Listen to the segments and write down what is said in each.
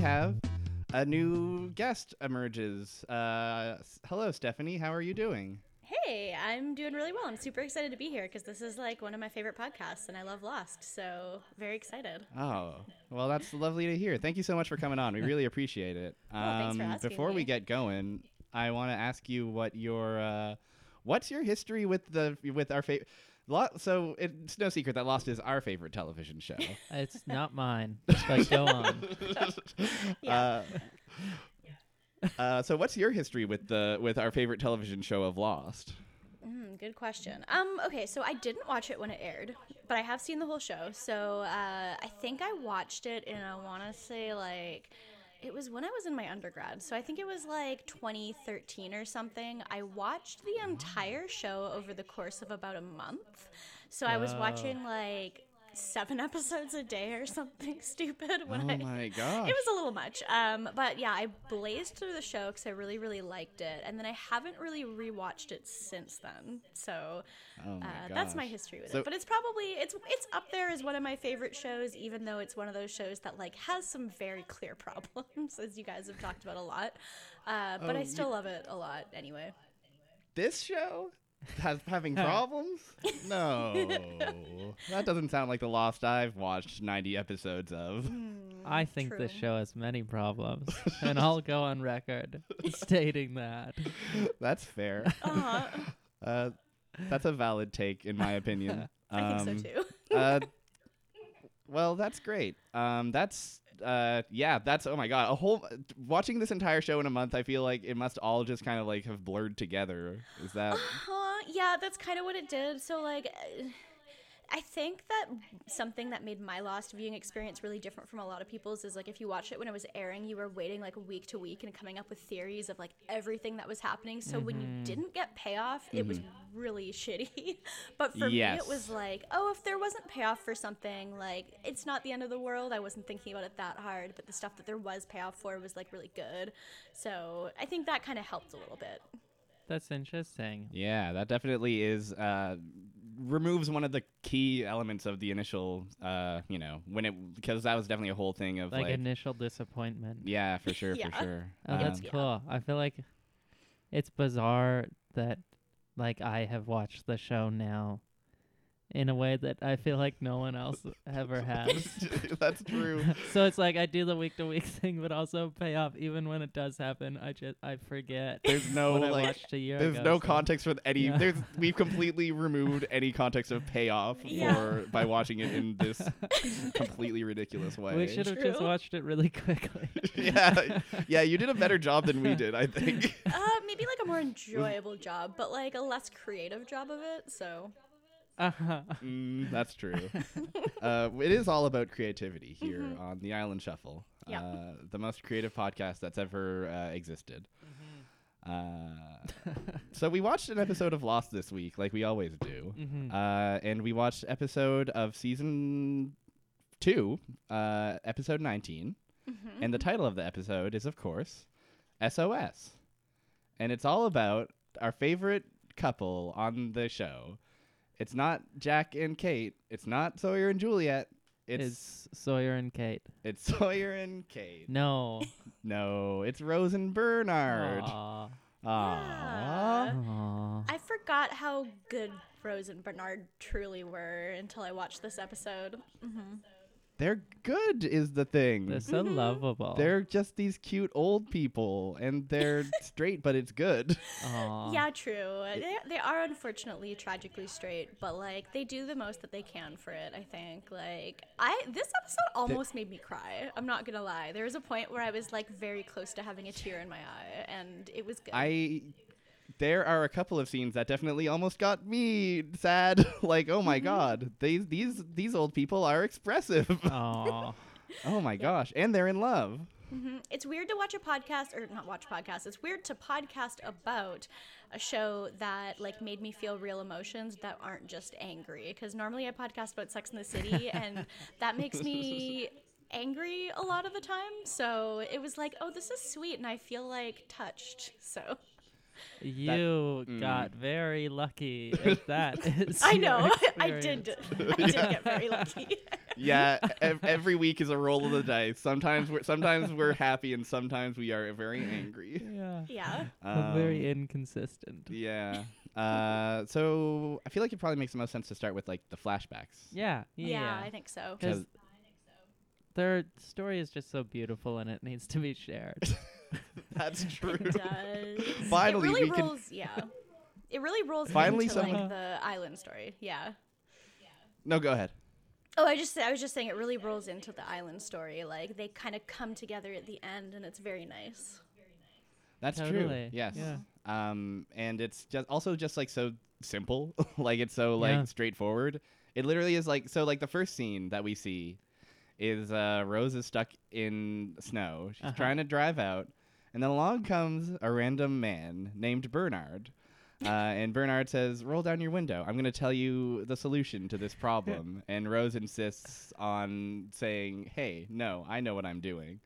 have a new guest emerges. Uh, hello, Stephanie. How are you doing? Hey, I'm doing really well. I'm super excited to be here because this is like one of my favorite podcasts and I love Lost. So, very excited. Oh, well, that's lovely to hear. Thank you so much for coming on. We really appreciate it. Um, Oh, thanks for asking before we get going, I want to ask you what your uh, what's your history with the with our favorite. So it's no secret that Lost is our favorite television show. It's not mine, but go on. Yeah. Uh, uh, so what's your history with the with our favorite television show of Lost? Mm, good question. Um, okay, so I didn't watch it when it aired, but I have seen the whole show. So uh, I think I watched it in I want to say like it was when I was in my undergrad. So I think it was like 2013 or something. I watched the entire show over the course of about a month. So I was watching like seven episodes a day or something stupid when Oh I my gosh! it was a little much. Um, but yeah, I blazed through the show because I really, really liked it, and then I haven't really rewatched it since then. So Oh my uh, that's my history with So- it. But it's probably it's it's up there as one of my favorite shows, even though it's one of those shows that like has some very clear problems, as you guys have talked about a lot. Uh, but Oh, I you- still love it a lot anyway. this show has having problems? No, that doesn't sound like the Lost I've watched ninety episodes of. I think this True. show has many problems, and I'll go on record stating that. That's fair. Uh-huh. Uh, that's a valid take, in my opinion. I think Um, so too. uh, well, that's great. Um, that's uh, yeah, that's oh my god, a whole watching this entire show in a month. I feel like it must all just kind of like have blurred together. Is that? Yeah, that's kind of what it did. So, like, I think that something that made my Lost viewing experience really different from a lot of people's is like if you watched it when it was airing, you were waiting like week to week and coming up with theories of like everything that was happening. So when you mm-hmm. didn't get payoff, it was mm-hmm. really shitty. but for me, it was like, oh, if there wasn't payoff for something, like it's not the end of the world. I wasn't thinking about it that hard, but the stuff that there was payoff for was like really good. So I think that kind of helped a little bit. That's interesting. Yeah, that definitely is. Uh, removes one of the key elements of the initial. Uh, you know, when it because that was definitely a whole thing of Like, like. initial disappointment. yeah, for sure, Yeah. for sure. Oh, that's Um, Yeah. cool. I feel like it's bizarre that like I have watched the show now in a way that I feel like no one else ever has. that's true. so it's like I do the week to week thing, but also pay off. Even when it does happen, I just I forget. There's no what I like. watched a year There's ago. no so- context for any. Yeah. There's we've completely removed any context of payoff Yeah. for by watching it in this completely ridiculous way. We should have just watched it really quickly. yeah, yeah. You did a better job than we did, I think. Uh, maybe like a more enjoyable job, but like a less creative job of it. So uh-huh. Mm, that's true. uh, it is all about creativity here on the Island Shuffle, Yeah. uh, the most creative podcast that's ever uh, existed. Uh, so we watched an episode of Lost this week, like we always do, Mhm. uh, and we watched episode of season two, uh, episode 19 and the title of the episode is, of course, SOS, and it's all about our favorite couple on the show. It's not Jack and Kate. It's not Sawyer and Juliet. It's It's Sawyer and Kate. it's Sawyer and Kate. No. No, it's Rose and Bernard. Aw. Aww. Yeah. Aw. I forgot how good Rose and Bernard truly were until I watched this episode. hmm They're good, is the thing. They're so mm-hmm. lovable. They're just these cute old people, and they're straight, but it's good. Aw. Yeah, true. They, they are unfortunately tragically straight, but like they do the most that they can for it. I think. Like I, this episode almost made me cry. I'm not gonna lie. There was a point where I was like very close to having a tear in my eye, and it was good. I there are a couple of scenes that definitely almost got me sad. like, oh my Mm-hmm. god, these these these old people are expressive. Aw. oh my gosh, and they're in love. Mhm. It's weird to watch a podcast or not watch podcasts. It's weird to podcast about a show that like made me feel real emotions that aren't just angry. Because normally I podcast about Sex in the City, and that makes me angry a lot of the time. So it was like, oh, this is sweet, and I feel like touched. So You mm. got very lucky. If that is I know. I did. I did get very lucky. Yeah, ev- every week is a roll of the dice. Sometimes we're sometimes we're happy, and sometimes we are very angry. Yeah. yeah. I'm very Um, inconsistent. Yeah. Uh, so I feel like it probably makes the most sense to start with like the flashbacks. Yeah. Yeah, Yeah. I think so. 'Cause their story is just so beautiful and it needs to be shared. That's true. It does. Finally, it really we can- rolls. Yeah. It really rolls Finally into someone- like the island story. Yeah. No, go ahead. Oh, I just I was just saying it really rolls into the island story. Like they kind of come together at the end, and it's very nice. That's true. Yes. yeah. Um, and it's just also just like so simple. like it's so like Yeah. straightforward. It literally is like so like the first scene that we see is uh Rose is stuck in snow. She's Uh-huh. trying to drive out, and then along comes a random man named Bernard. Uh, and Bernard says, "Roll down your window. I'm going to tell you the solution to this problem." and Rose insists on saying, "Hey, no, I know what I'm doing."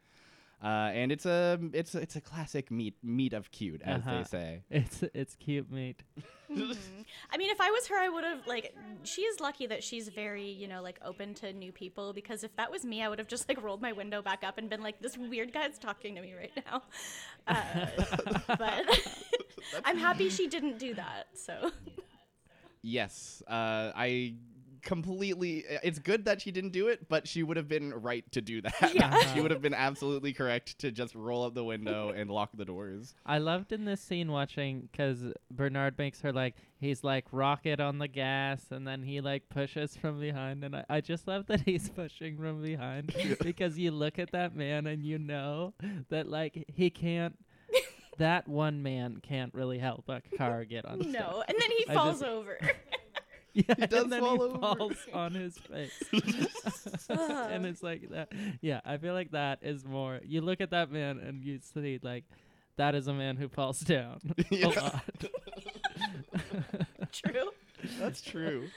Uh, and it's a it's it's a classic meet meet of cute, as Uh-huh. they say. it's it's cute meet. Mhm. I mean, if I was her, I would have like. She is lucky that she's very, you know, like open to new people. Because if that was me, I would have just like rolled my window back up and been like, "This weird guy's talking to me right now." Uh, but I'm happy she didn't do that. So Yes, uh, I completely. Uh, it's good that she didn't do it, but she would have been right to do that. Yeah. she would have been absolutely correct to just roll up the window and lock the doors. I loved in this scene watching because Bernard makes her like he's like rocket on the gas and then he like pushes from behind and I, I just love that he's pushing from behind because you look at that man and you know that like he can't that one man can't really help a car get unstuck. no, and then he I falls just- over. Yeah, He does and then fall he over. falls on his face. and it's like that. Yeah, I feel like that is more. You look at that man and you see like that is a man who falls down a lot. True. That's true.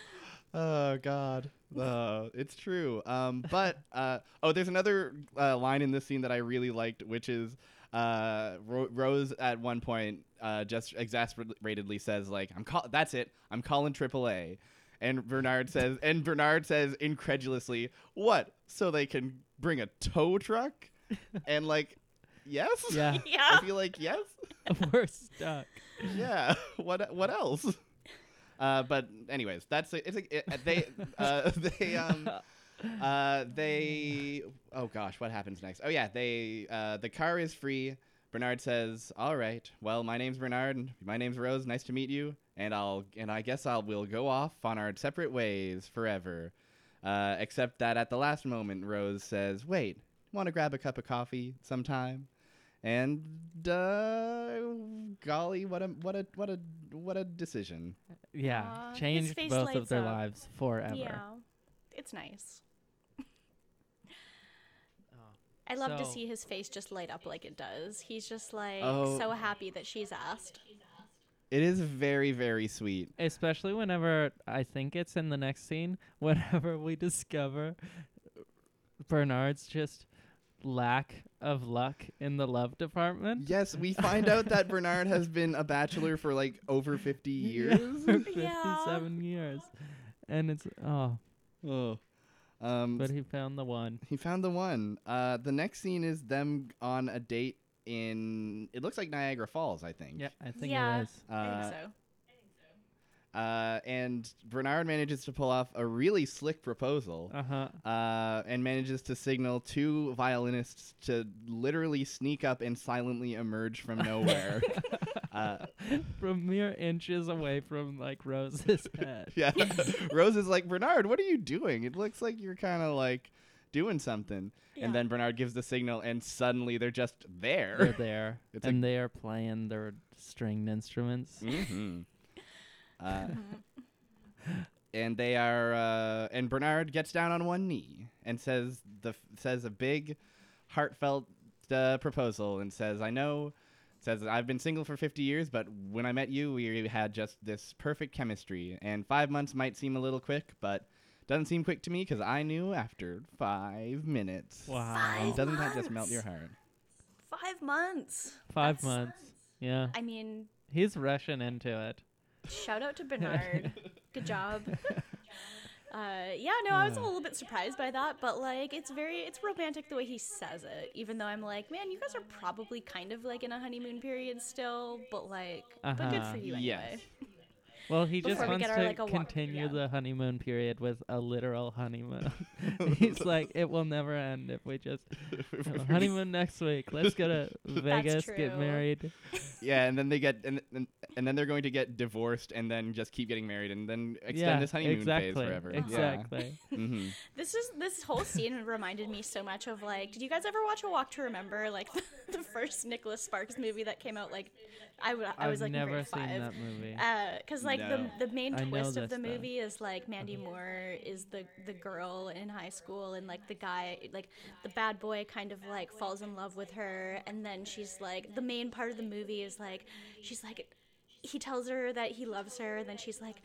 Oh God, uh, it's true. Um, but uh, oh, there's another uh, line in this scene that I really liked, which is uh, Ro- Rose at one point uh, just exasperatedly says like, "I'm call- that's it. I'm calling AAA." And Bernard says, and Bernard says incredulously, "What? So they can bring a tow truck?" and like, yes, yeah, I Yeah. feel like yes we're stuck. yeah. What what else? Uh, but anyways, that's a, it's a, it, they uh, they um uh they oh gosh, what happens next? Oh yeah, they uh the car is free. Bernard says, "All right. Well, my name's Bernard. My name's Rose. Nice to meet you. And I'll and I guess I'll we'll go off on our separate ways forever." Uh, except that at the last moment, Rose says, "Wait, want to grab a cup of coffee sometime?" And uh, golly, what a what a what a what a decision. Yeah, Aw, his changed both of their up. lives forever. Yeah. It's nice. Oh. I love to see his face just light up like it does. He's just like Oh. so happy that she's asked. It is very very sweet. Especially whenever I think it's in the next scene, whenever we discover Bernard's just lack of luck in the love department. Yes, we find out that Bernard has been a bachelor for like over fifty years. for Yeah. 57 years. And it's, oh, oh. Um, but he found the one. he found the one. Uh, the next scene is them on a date in. It looks like Niagara Falls, I think. Yeah, I think Yeah. it is. I think Uh, think so. Uh, and Bernard manages to pull off a really slick proposal. Uh huh. uh, and manages to signal two violinists to literally sneak up and silently emerge from nowhere. uh, from mere inches away from like Rose's head. yeah, Rose is like, Bernard, what are you doing? It looks like you're kind of like doing something. Yeah. And then Bernard gives the signal, and suddenly they're just there. They're there. It's and they are playing their stringed instruments. hmm Uh, and they are, uh, and Bernard gets down on one knee and says the says a big, heartfelt uh, proposal and says, "I know." Says I've been single for 50 years, but when I met you, we had just this perfect chemistry. And five months might seem a little quick, but doesn't seem quick to me because I knew after five minutes. Wow. Five Doesn't that just melt your heart? Five months. Five That's- months. Yeah. I mean, He's rushing into it. Shout out to Bernard. Good job. Uh, yeah, no, I was a little bit surprised by that, but like, it's very, it's romantic the way he says it. Even though I'm like, man, you guys are probably kind of like in a honeymoon period still, but like, but good Uh-huh. for you Yes. Anyway. Well, he just Before we wants get to our, like, a wa- continue yeah. the honeymoon period with a literal honeymoon. He's like, it will never end if we just uh, honeymoon next week. Let's go to Vegas, get true. married. yeah, and then they get and, and and then they're going to get divorced and then just keep getting married and then extend yeah, this honeymoon exactly, phase forever. Exactly. Yeah. hmm This is this whole scene reminded me so much of like, did you guys ever watch A Walk to Remember? Like the, first Nicholas Sparks movie that came out. Like, I, w- I was I've like in never grade seen five. that movie. because like No. the the main I twist of the movie is like Mandy Moore is the the girl in high school and like the guy like the bad boy kind of like falls in love with her. And then she's like the main part of the movie is like she's like he tells her that he loves her. And then she's like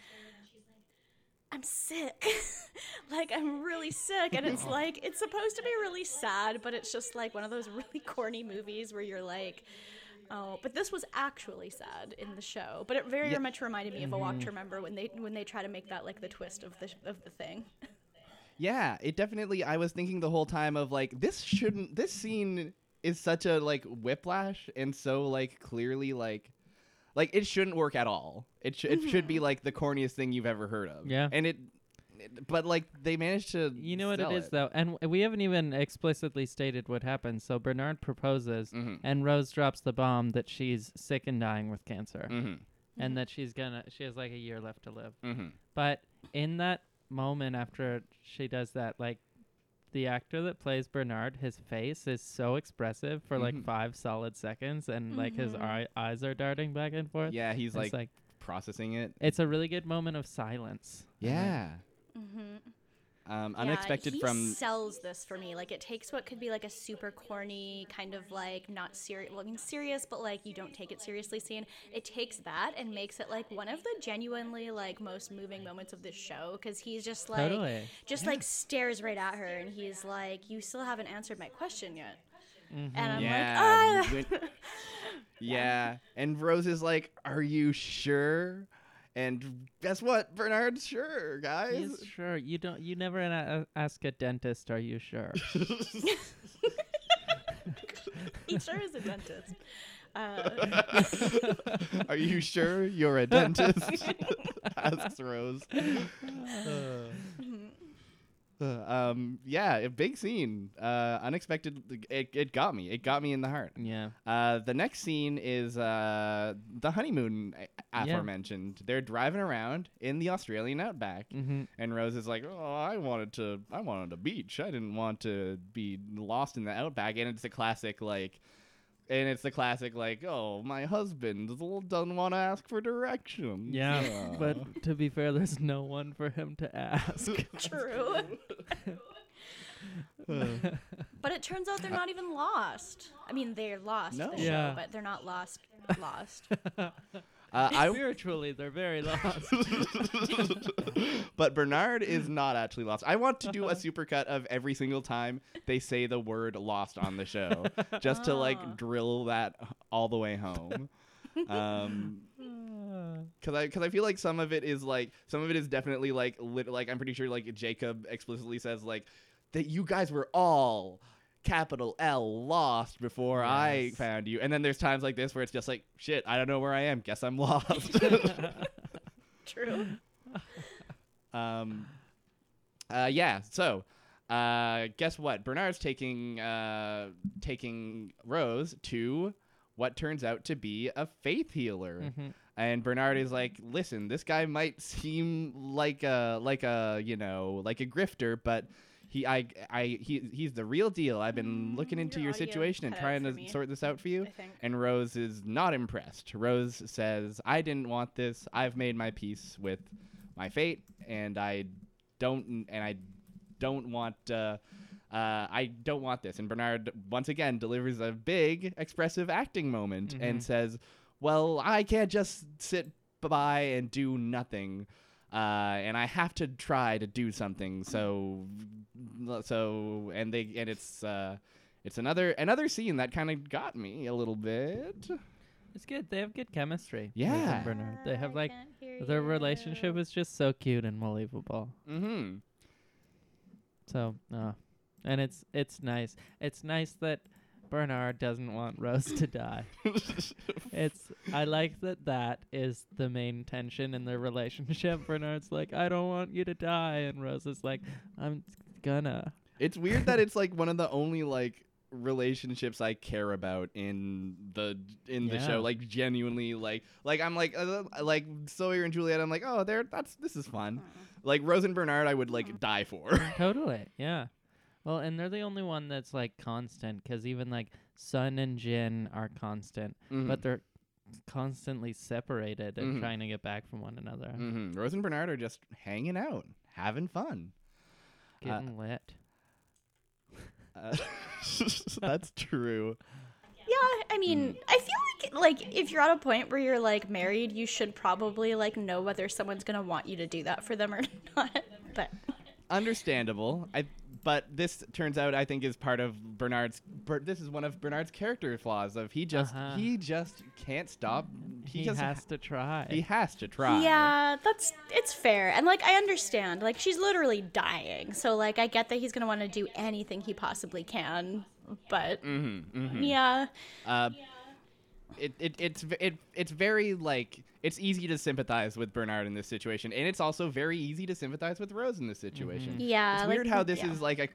I'm sick. like I'm really sick. And it's like it's supposed to be really sad but it's just like one of those really corny movies where you're like Oh, but this was actually sad in the show. But it very Yeah. much reminded me of a Walk to mm-hmm. Remember when they when they try to make that like the twist of the of the thing. Yeah, it definitely. I was thinking the whole time of like this shouldn't. This scene is such a like whiplash and so like clearly like like it shouldn't work at all. It sh- it should be mm-hmm. like the corniest thing you've ever heard of. Yeah. and it. It- But like they managed to. You know what it sell though, and w- we haven't even explicitly stated what happens. So Bernard proposes, Mhm. and Rose drops the bomb that she's sick and dying with cancer, Mhm. and that she's gonna she has like a year left to live. Mhm. But in that moment after she does that, like the actor that plays Bernard, his face is so expressive for like Mhm. five solid seconds, and like his Mhm. eye- eyes are darting back and forth. Yeah, he's It's like, like processing it. it's a really good moment of silence. I think. Yeah. Mm-hmm. Um, unexpected he from. sells this for me. Like it takes what could be like a super corny kind of like not serious. Well, I mean serious, but like you don't take it seriously scene. It takes that and makes it like one of the genuinely like most moving moments of this show because he's just like Totally. just like stares right at her and he's like, "You still haven't answered my question yet." Mm-hmm. And I'm yeah. like, when- "Ah." yeah. And Rose is like, "Are you sure?" And guess what? Bernard? sure, guys. He's sure you don't. You never a- ask a dentist. Are you sure? he sure is a dentist. Uh, Are you sure you're a dentist? Asks Rose. Uh, um, yeah, a big scene. Uh, unexpected. It, it got me. It got me in the heart. yeah. Uh, the next scene is uh, the honeymoon a- Yeah. aforementioned. They're driving around in the Australian outback, Mm-hmm. and Rose is like, "Oh, I wanted to, I wanted a beach. I didn't want to be lost in the outback." And it's a classic, like, and it's the classic, like, "Oh, my husband doesn't want to ask for directions." Yeah, Uh, but to be fair, there's no one for him to ask. true. But it turns out they're not even lost. I mean, they're lost No. the show, Yeah. but they're not lost. Lost. Uh, I, Spiritually, they're very lost. but Bernard is not actually lost. I want to do a supercut of every single time they say the word lost on the show, just to Ah. like drill that all the way home. Um, cause I, cause I feel like some of it is like, some of it is definitely like, lit, like I'm pretty sure like Jacob explicitly says like that you guys were all capital L lost before I found you, and then there's times like this where it's just like shit, I don't know where I am. Guess I'm lost. True. Um, uh, yeah. So, uh, guess what? Bernard's taking uh, taking Rose to what turns out to be a faith healer, Mhm. and Bernard is like, "Listen, this guy might seem like a like a you know like a grifter, but." He, I, I, he, he's the real deal. I've been Mm, looking into your your situation and trying to me. sort this out for you. And Rose is not impressed. Rose says, I didn't want this. I've made my peace with my fate, and I don't, and I don't want, uh, uh, I don't want this. And Bernard once again delivers a big expressive acting moment Mhm. and says, Well, I can't just sit by and do nothing. Uh, and I have to try to do something. So, so, and they, and it's, uh, it's another another scene that kind of got me a little bit. It's good. They have good chemistry. Yeah. and Bernard. They have like can't their relationship is just so cute and believable. Mm-hmm. So, uh, and it's it's nice. It's nice that Bernard doesn't want Rose to die. It's I like that that is the main tension in their relationship. Bernard's like, I don't want you to die, and Rose is like, I'm gonna. It's weird that it's like one of the only like relationships I care about in the in the Yeah. show. Like genuinely, like like I'm like uh, like Sawyer and Juliet. I'm like, oh, they're that's this is fun. Like Rose and Bernard, I would like die for. Totally, yeah. Well, and they're the only one that's like constant because even like Sun and Jin are constant, Mhm. but they're constantly separated and Mhm. trying to get back from one another, Mhm. Rose and Bernard are just hanging out, having fun. Uh, getting lit. Uh, that's true. Yeah, I mean, I feel like like if you're at a point where you're like married, you should probably like know whether someone's gonna want you to do that for them or not. But Understandable. I but this turns out I think is part of Bernard's. Ber, this is one of Bernard's character flaws. Of he just Uh-huh. he just can't stop. He, He, just has to try. he has to try. yeah, that's it's fair, and like I understand, like she's literally dying, so like I get that he's gonna want to do anything he possibly can, but Mm-hmm, mm-hmm. yeah, Uh, it, it it's it it's very like it's easy to sympathize with Bernard in this situation, and it's also very easy to sympathize with Rose in this mm-hmm. situation. yeah. It's like, weird how this yeah. is like a.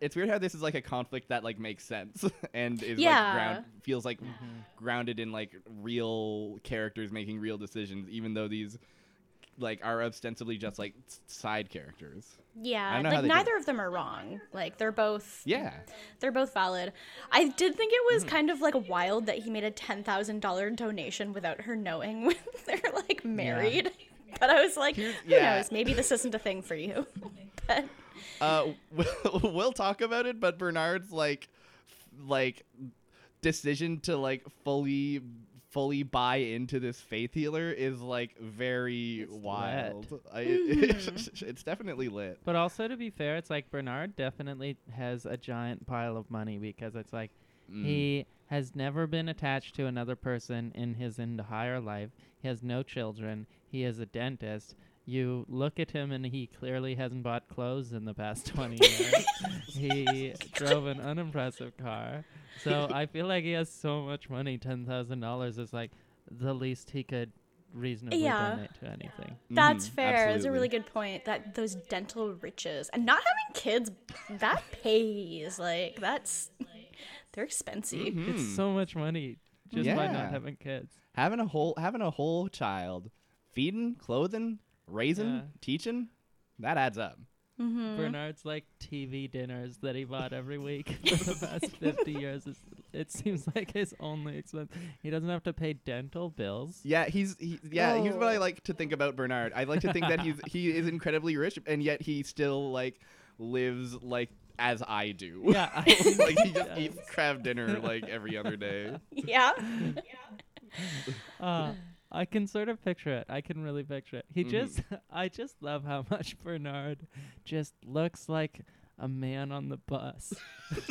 It's weird how this is like a conflict that like makes sense and is Yeah. like ground feels like mm-hmm. grounded in like real characters making real decisions, even though these like are ostensibly just like side characters. Yeah, don't know how like neither of them are wrong. Like they're both Yeah, they're both valid. I did think it was kind of like wild that he made a ten thousand dollar donation without her knowing when they're like married. But I was like, Here's- who yeah. knows? Maybe this isn't a thing for you. but uh, we'll, we'll talk about it, but Bernard's like, like, decision to like fully, fully buy into this faith healer is like very It's wild. I, Mm-hmm. it's definitely lit. But also to be fair, it's like Bernard definitely has a giant pile of money because it's like Mm. he has never been attached to another person in his entire life. He has no children. He is a dentist. You look at him and he clearly hasn't bought clothes in the past 20 years. he drove an unimpressive car. So I feel like he has so much money. $10,000 is like the least he could reasonably Yeah. donate to anything. that's Mhm, fair. It's a really good point. That those dental riches and not having kids that pays. Like that's they're expensive. Mhm. It's so much money just by not having kids. having a whole having a whole child, feeding, clothing, raising, Yeah. teaching, that adds up. Mm-hmm. Bernard's like TV dinners that he bought every week for the past 50 years. Is, it seems like his only expense. He doesn't have to pay dental bills. Yeah, he's he, yeah. Here's what I Oh. like to think about Bernard. I like to think that he's he is incredibly rich, and yet he still like lives like as I do. Yeah, I like he he just does. eats crab dinner like every other day. Yeah. Uh, I can sort of picture it. I can really picture it. He Mhm. just, I just love how much Bernard just looks like a man on the bus.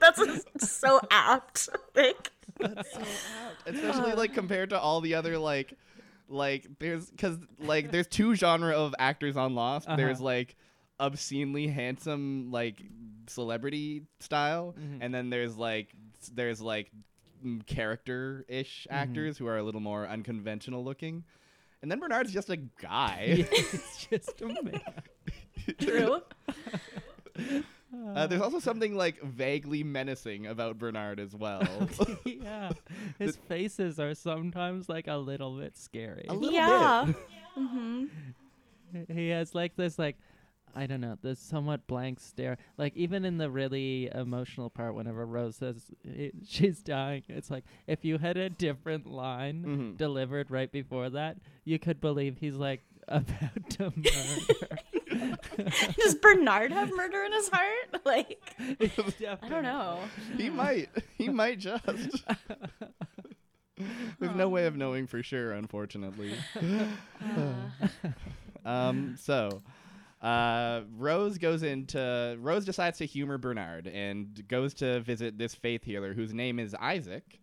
That's so apt. Like, That's so apt. Especially like compared to all the other like like there's cuz like there's two genre of actors on Lost. Uh-huh. There's like obscenely handsome like celebrity style Mhm. and then there's like there's like mm, character-ish Mm-hmm. actors who are a little more unconventional looking. And then Bernard's just a guy. He's just a man. true. Uh, there's also something like vaguely menacing about Bernard as well. yeah, his faces are sometimes like a little bit scary. A little yeah. bit. hmm he has like this like I don't know, the somewhat blank stare. Like even in the really emotional part, whenever Rose says it, she's dying, it's like if you had a different line Mhm. delivered right before that, you could believe he's like about to murder. Does Bernard have murder in his heart? Like, I don't know. He might. He might just. We have no way of knowing for sure, unfortunately. um, so, uh, Rose goes into. Rose decides to humor Bernard and goes to visit this faith healer whose name is Isaac.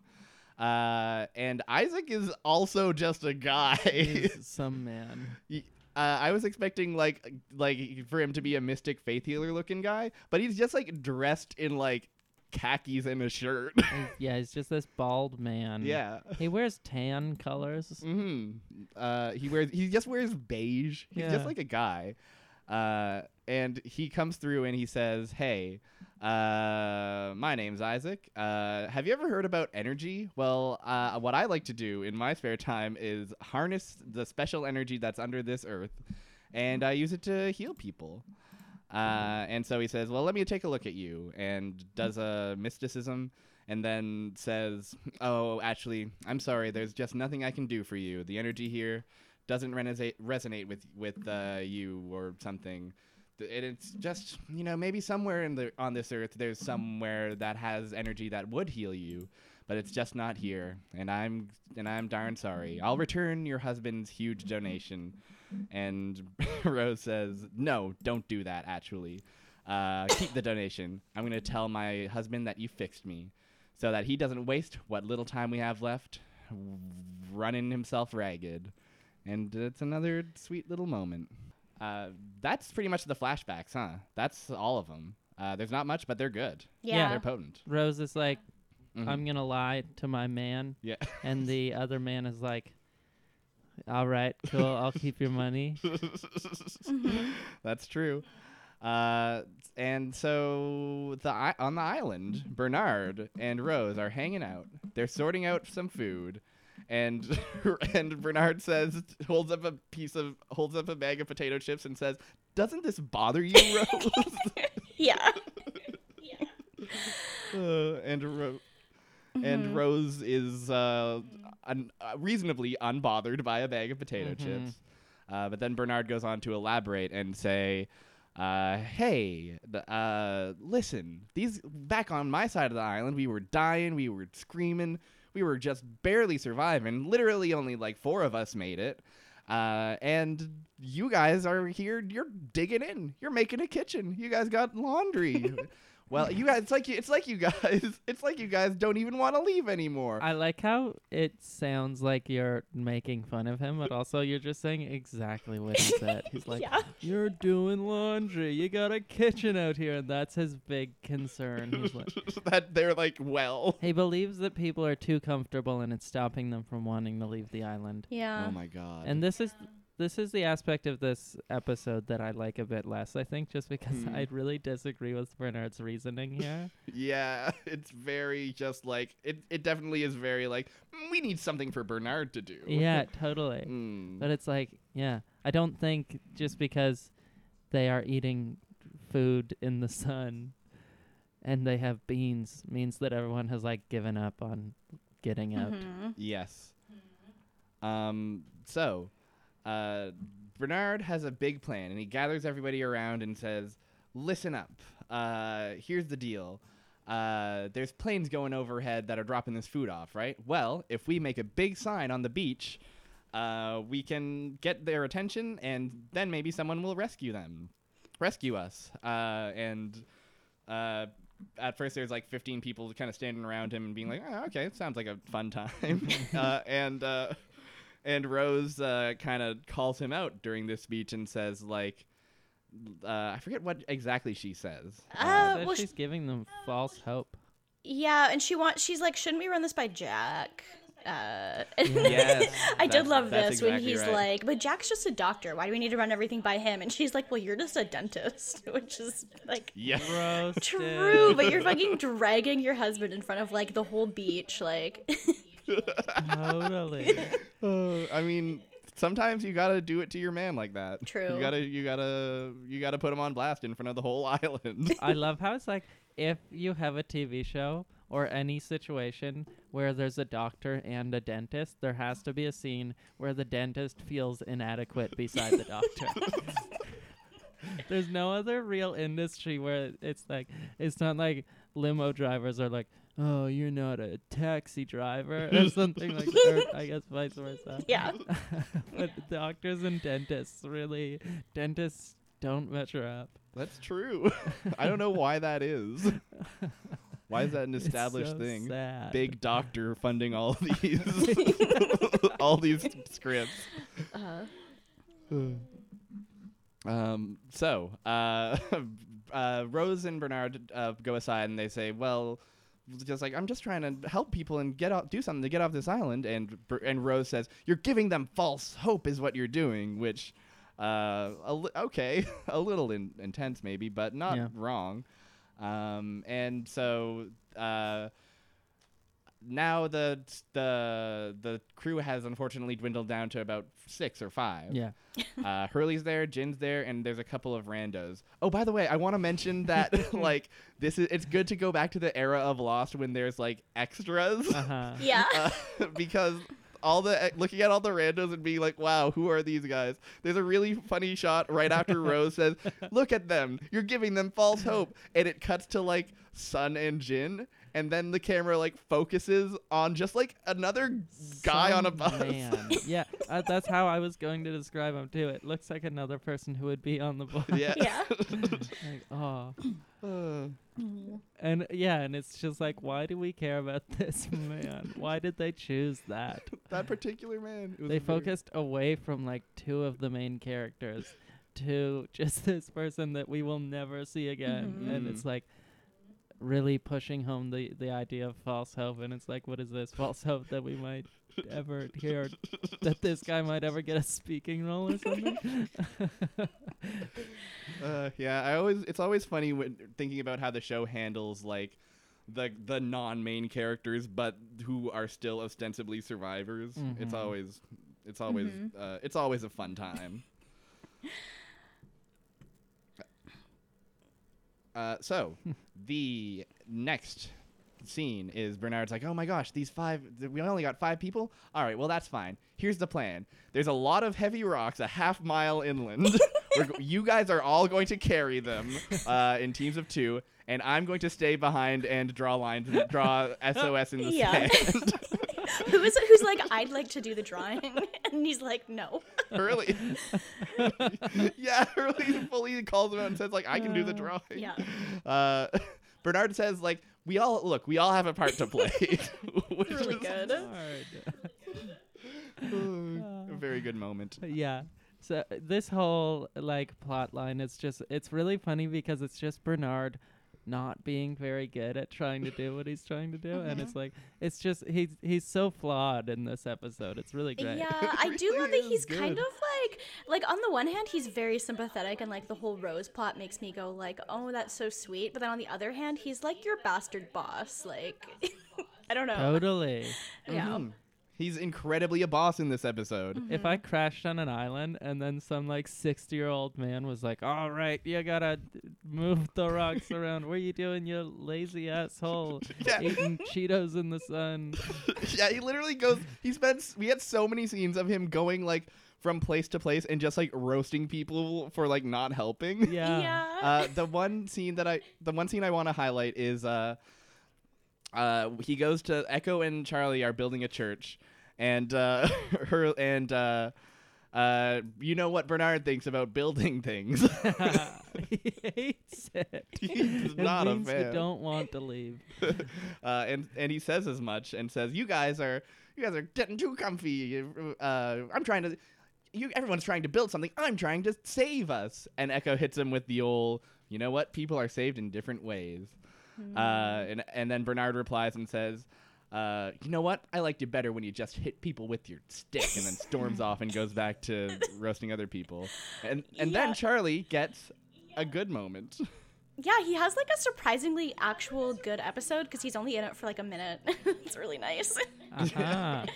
Uh, and Isaac is also just a guy. Some man. Uh, I was expecting like like for him to be a mystic faith healer looking guy, but he's just like dressed in like khakis and a shirt. Yeah, he's just this bald man. yeah. He wears tan colors. hmm Uh, he wears he just wears beige. He's Yeah. just like a guy. Uh, and he comes through and he says, "Hey, uh, my name's Isaac. Uh, have you ever heard about energy? Well, uh, what I like to do in my spare time is harness the special energy that's under this earth, and I use it to heal people." Uh, and so he says, "Well, let me take a look at you," and does a mysticism, and then says, "Oh, actually, I'm sorry. There's just nothing I can do for you. The energy here doesn't resonate resonate with with uh, you or something." And it's just you know maybe somewhere in the on this earth there's somewhere that has energy that would heal you, but it's just not here. And I'm and I'm darn sorry. I'll return your husband's huge donation. And Rose says, "No, don't do that. Actually, uh, keep the donation. I'm gonna tell my husband that you fixed me, so that he doesn't waste what little time we have left, running himself ragged." And it's another sweet little moment. Uh, that's pretty much the flashbacks, huh? That's all of them. Uh, there's not much, but they're good. Yeah. They're potent. Rose is like, Mhm. I'm gonna lie to my man, yeah. and the other man is like, All right, cool. I'll keep your money. That's true. Uh, and so the i- on the island, Bernard and Rose are hanging out. They're sorting out some food, and and Bernard says holds up a piece of holds up a bag of potato chips and says, "Doesn't this bother you, Rose?" Yeah. uh, and Ro- and Rose is uh, un- uh, reasonably unbothered by a bag of potato Mhm. chips. Uh, but then Bernard goes on to elaborate and say, uh, "Hey, uh, listen. These back on my side of the island, we were dying, we were screaming, we were just barely surviving. Literally, only like four of us made it." Uh, and you guys are here. You're digging in. You're making a kitchen. You guys got laundry. well, you guys, it's like you, it's like you guys, it's like you guys don't even want to leave anymore. I like how it sounds like you're making fun of him, but also you're just saying exactly what he said. He's like, Yeah. You're doing laundry. You got a kitchen out here, and that's his big concern. He's like, that they're like, well. he believes that people are too comfortable, and it's stopping them from wanting to leave the island. Yeah. Oh my god. And this is this is the aspect of this episode that I like a bit less. I think just because Hmm. I really disagree with Bernard's reasoning here. yeah, it's very just like it. It definitely is very like "Mm, we need something for Bernard to do. yeah, totally. Mm. But it's like, yeah, I don't think just because they are eating food in the sun and they have beans means that everyone has like given up on getting out. Mhm. Yes. Um. So, uh, Bernard has a big plan, and he gathers everybody around and says, "Listen up. Uh, here's the deal. Uh, there's planes going overhead that are dropping this food off, right? Well, if we make a big sign on the beach, uh, we can get their attention, and then maybe someone will rescue them, rescue us. Uh, and uh, at first, there's like 15 people kind of standing around him and being like, oh, "Okay, it sounds like a fun time." uh, and uh, and Rose uh, kind of calls him out during this speech and says, "Like, uh, I forget what exactly she says." Uh, Says well, she's sh- giving them false hope. yeah, and she wants. She's like, shouldn't we run this by Jack? Uh, Yes, I did love that's this when he's right. like, but Jack's just a doctor. Why do we need to run everything by him? And she's like, well, you're just a dentist, which is like yeah. True, but you're fucking dragging your husband in front of like the whole beach, like. Totally. Uh, I mean, sometimes you gotta do it to your man like that. True. You gotta, you gotta, you gotta put him on blast in front of the whole island. I love how it's like if you have a TV show or any situation where there's a doctor and a dentist, there has to be a scene where the dentist feels inadequate beside the doctor. there's no other real industry where it's like it's not like limo drivers are like, "Oh, you're not a taxi driver" or something like that. Or I guess vice versa. Yeah. but doctors and dentists really dentists don't measure up. That's true. I don't know why that is. Why is that an established so thing? sad. Big doctor funding all these all these scripts. Uh, Um, so, uh, uh, Rose and Bernard uh, go aside and they say, "Well, just like I'm just trying to help people and get off, do something to get off this island." And and Rose says, "You're giving them false hope, is what you're doing." Which, uh, a li- okay, a little in- intense maybe, but not Yeah. wrong. Um, and so, uh. Now the the the crew has unfortunately dwindled down to about six or five. Yeah. Uh, Hurley's there, Jin's there, and there's a couple of randos. Oh, by the way, I want to mention that like this is it's good to go back to the era of Lost when there's like extras Uh-huh. yeah. uh, because all the looking at all the randos and being like, wow, who are these guys? There's a really funny shot right after Rose says, "Look at them, you're giving them false hope," and it cuts to like Sun and Jin. And then the camera like focuses on just like another guy on a bus. Man. yeah, uh, that's how I was going to describe him too. It looks like another person who would be on the bus. yeah. Yeah. like, oh. Uh, And yeah, and it's just like, why do we care about this man? Why did they choose that? that particular man. it was They very- focused away from like two of the main characters to just this person that we will never see again. And Mhm. it's like really pushing home the, the idea of false hope. And it's like, what is this? False hope that we might ever hear that this guy might ever get a speaking role or something? Uh, yeah, I always it's always funny when thinking about how the show handles like the the non-main characters but who are still ostensibly survivors. It's Mhm. always it's always Mhm. uh, it's always a fun time. Uh, so the next scene is Bernard's like, "Oh my gosh, these five th- we only got 5 people? All right, well that's fine. Here's the plan. There's a lot of heavy rocks a half mile inland. We're go- you guys are all going to carry them uh, in teams of 2 and I'm going to stay behind and draw lines and draw SOS in the Yeah. sand." Who is it who's like, I'd like to do the drawing? And he's like, no. Hurley. yeah, Hurley fully calls him out and says like, "I can do the drawing." Yeah. Uh, Bernard says like, "We all look. We all have a part to play." which Really is good. Hard. a very good moment. yeah. So uh, this whole like plot line is just it's really funny because it's just Bernard not being very good at trying to do what he's trying to do and it's like it's just he's he's so flawed in this episode. It's really great. Yeah, I do really love that is he's kind of like like on the one hand he's very sympathetic and like the whole Rose plot makes me go like, "Oh, that's so sweet." But then on the other hand, he's like your bastard boss. Like I don't know. Totally. Yeah. Mhm. He's incredibly a boss in this episode. If I crashed on an island and then some like 60 year old man was like, all right, you gotta move the rocks around. What are you doing, you lazy asshole? Yeah. Eating Cheetos in the sun. yeah, he literally goes. He spends. We had so many scenes of him going like from place to place and just like roasting people for like not helping. Yeah. Yeah. uh, the one scene that I the one scene I want to highlight is uh, uh, he goes to Eko and Charlie are building a church, and uh, her and uh, uh, you know what Bernard thinks about building things. he hates it. He's It not a means fan. You don't want to leave. uh, and and he says as much and says, "You guys are you guys are getting too comfy. Uh, I'm trying to." You, everyone's trying to build something. I'm trying to save us. And Eko hits him with the old, you know what? People are saved in different ways. Uh, and and then Bernard replies and says, uh, "You know what? I liked you better when you just hit people with your stick." And then storms off and goes back to roasting other people. And and Yeah. then Charlie gets a good moment. yeah, he has like a surprisingly actual good episode because he's only in it for like a minute. it's really nice. Uh-huh.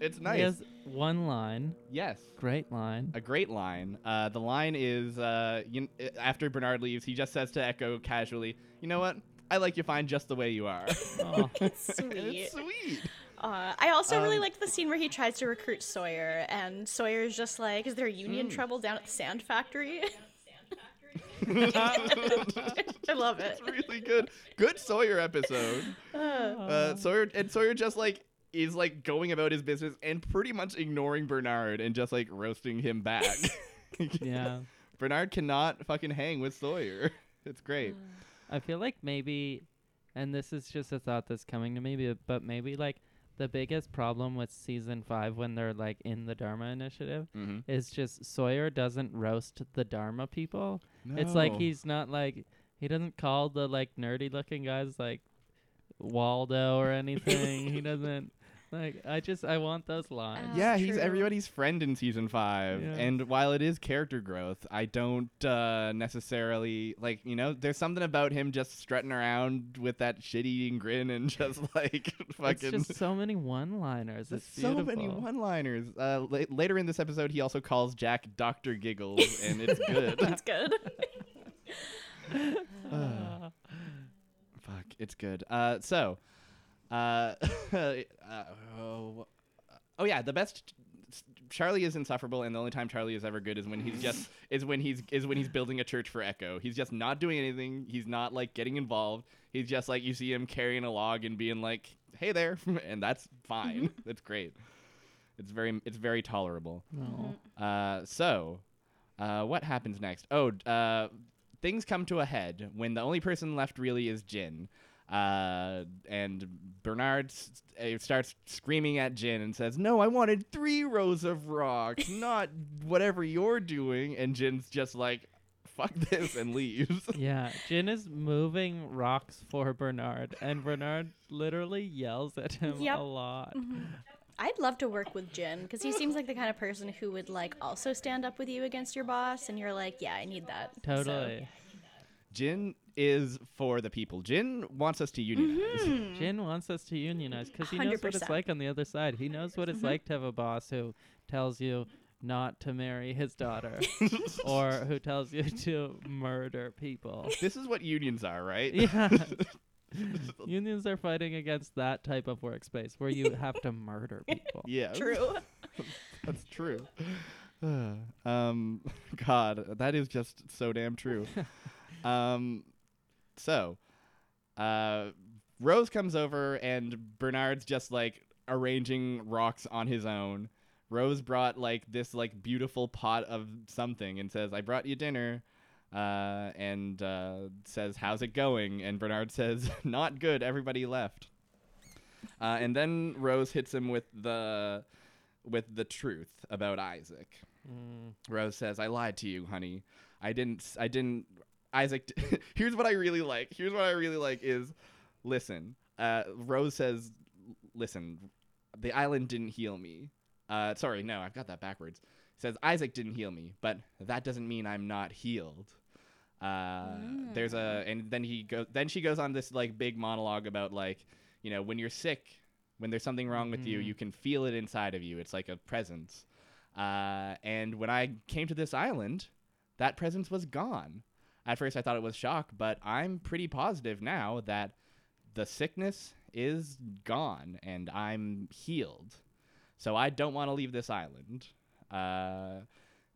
it's He nice. has one line. Yes. Great line. a great line. Uh, the line is uh, you, after Bernard leaves, he just says to Eko casually, "You know what? I like you fine just the way you are." Oh. it's sweet. it's sweet. Uh, I also really Um, liked the scene where he tries to recruit Sawyer, and Sawyer's just like, "Is there union Hmm. trouble down at the sand factory?" I love it. It's really good. Good Sawyer episode. Uh, Uh, Sawyer and Sawyer just like is like going about his business and pretty much ignoring Bernard and just like roasting him back. yeah. Bernard cannot fucking hang with Sawyer. It's great. I feel like maybe and this is just a thought that's coming to me, bu- but maybe like the biggest problem with season five when they're like in the Dharma Initiative Mm-hmm. is just Sawyer doesn't roast the Dharma people. It's like he's not like he doesn't call the like nerdy looking guys like Waldo or anything. he doesn't like. I just I want those lines. Uh, yeah, he's true. everybody's friend in season five. Yeah. And while it is character growth, I don't uh, necessarily like. You know, there's something about him just strutting around with that shit-eating grin and just like fucking. it's just so many one-liners. It's so beautiful. many one-liners. Uh, la- later in this episode, he also calls Jack Doctor Giggles, and it's good. That's good. Fuck, it's good. Uh, so, uh, oh, oh yeah, the best. Charlie is insufferable, and the only time Charlie is ever good is when he's just is when he's is when he's building a church for Eko. He's just not doing anything. He's not like getting involved. He's just like you see him carrying a log and being like, "Hey there," and that's fine. that's great. It's very it's very tolerable. Uh, so, uh, what happens next? Oh, uh, things come to a head when the only person left really is Jin. Uh, and Bernard s- uh, starts screaming at Jin and says, No, I wanted three rows of rocks, not whatever you're doing. And Jin's just like, Fuck this, and leaves. Yeah, Jin is moving rocks for Bernard, and Bernard literally yells at him Yep. a lot. I'd love to work with Jin because he seems like the kind of person who would like also stand up with you against your boss, and you're like, yeah, I need that. So- Totally. Jin is for the people. Jin wants us to unionize. Hmm. Jin wants us to unionize because he knows what it's like on the other side. He knows what it's like to have a boss who tells you not to marry his daughter or who tells you to murder people. This is what unions are, right? Yeah. Unions are fighting against that type of workspace where you have to murder people. yeah. True. That's true. um, God, that is just so damn true. um, so, uh, Rose comes over and Bernard's just like arranging rocks on his own. Rose brought like this like beautiful pot of something and says, "I brought you dinner." Uh, and uh, says, "How's it going?" And Bernard says, "Not good. Everybody left." Uh, and then Rose hits him with the with the truth about Isaac. Mm. Rose says, "I lied to you, honey. I didn't. I didn't. Isaac. Here's what I really like. Here's what I really like is, listen. Uh, Rose says, listen. The island didn't heal me. Uh, sorry, no, I've got that backwards. Says Isaac didn't heal me, but that doesn't mean I'm not healed. Uh, There's a, and then he goes. Then she goes on this like big monologue about like, you know, when you're sick, when there's something wrong with you, Mhm. you can feel it inside of you. It's like a presence. Uh, and when I came to this island, that presence was gone. At first, I thought it was shock, but I'm pretty positive now that the sickness is gone and I'm healed. So I don't want to leave this island. Uh,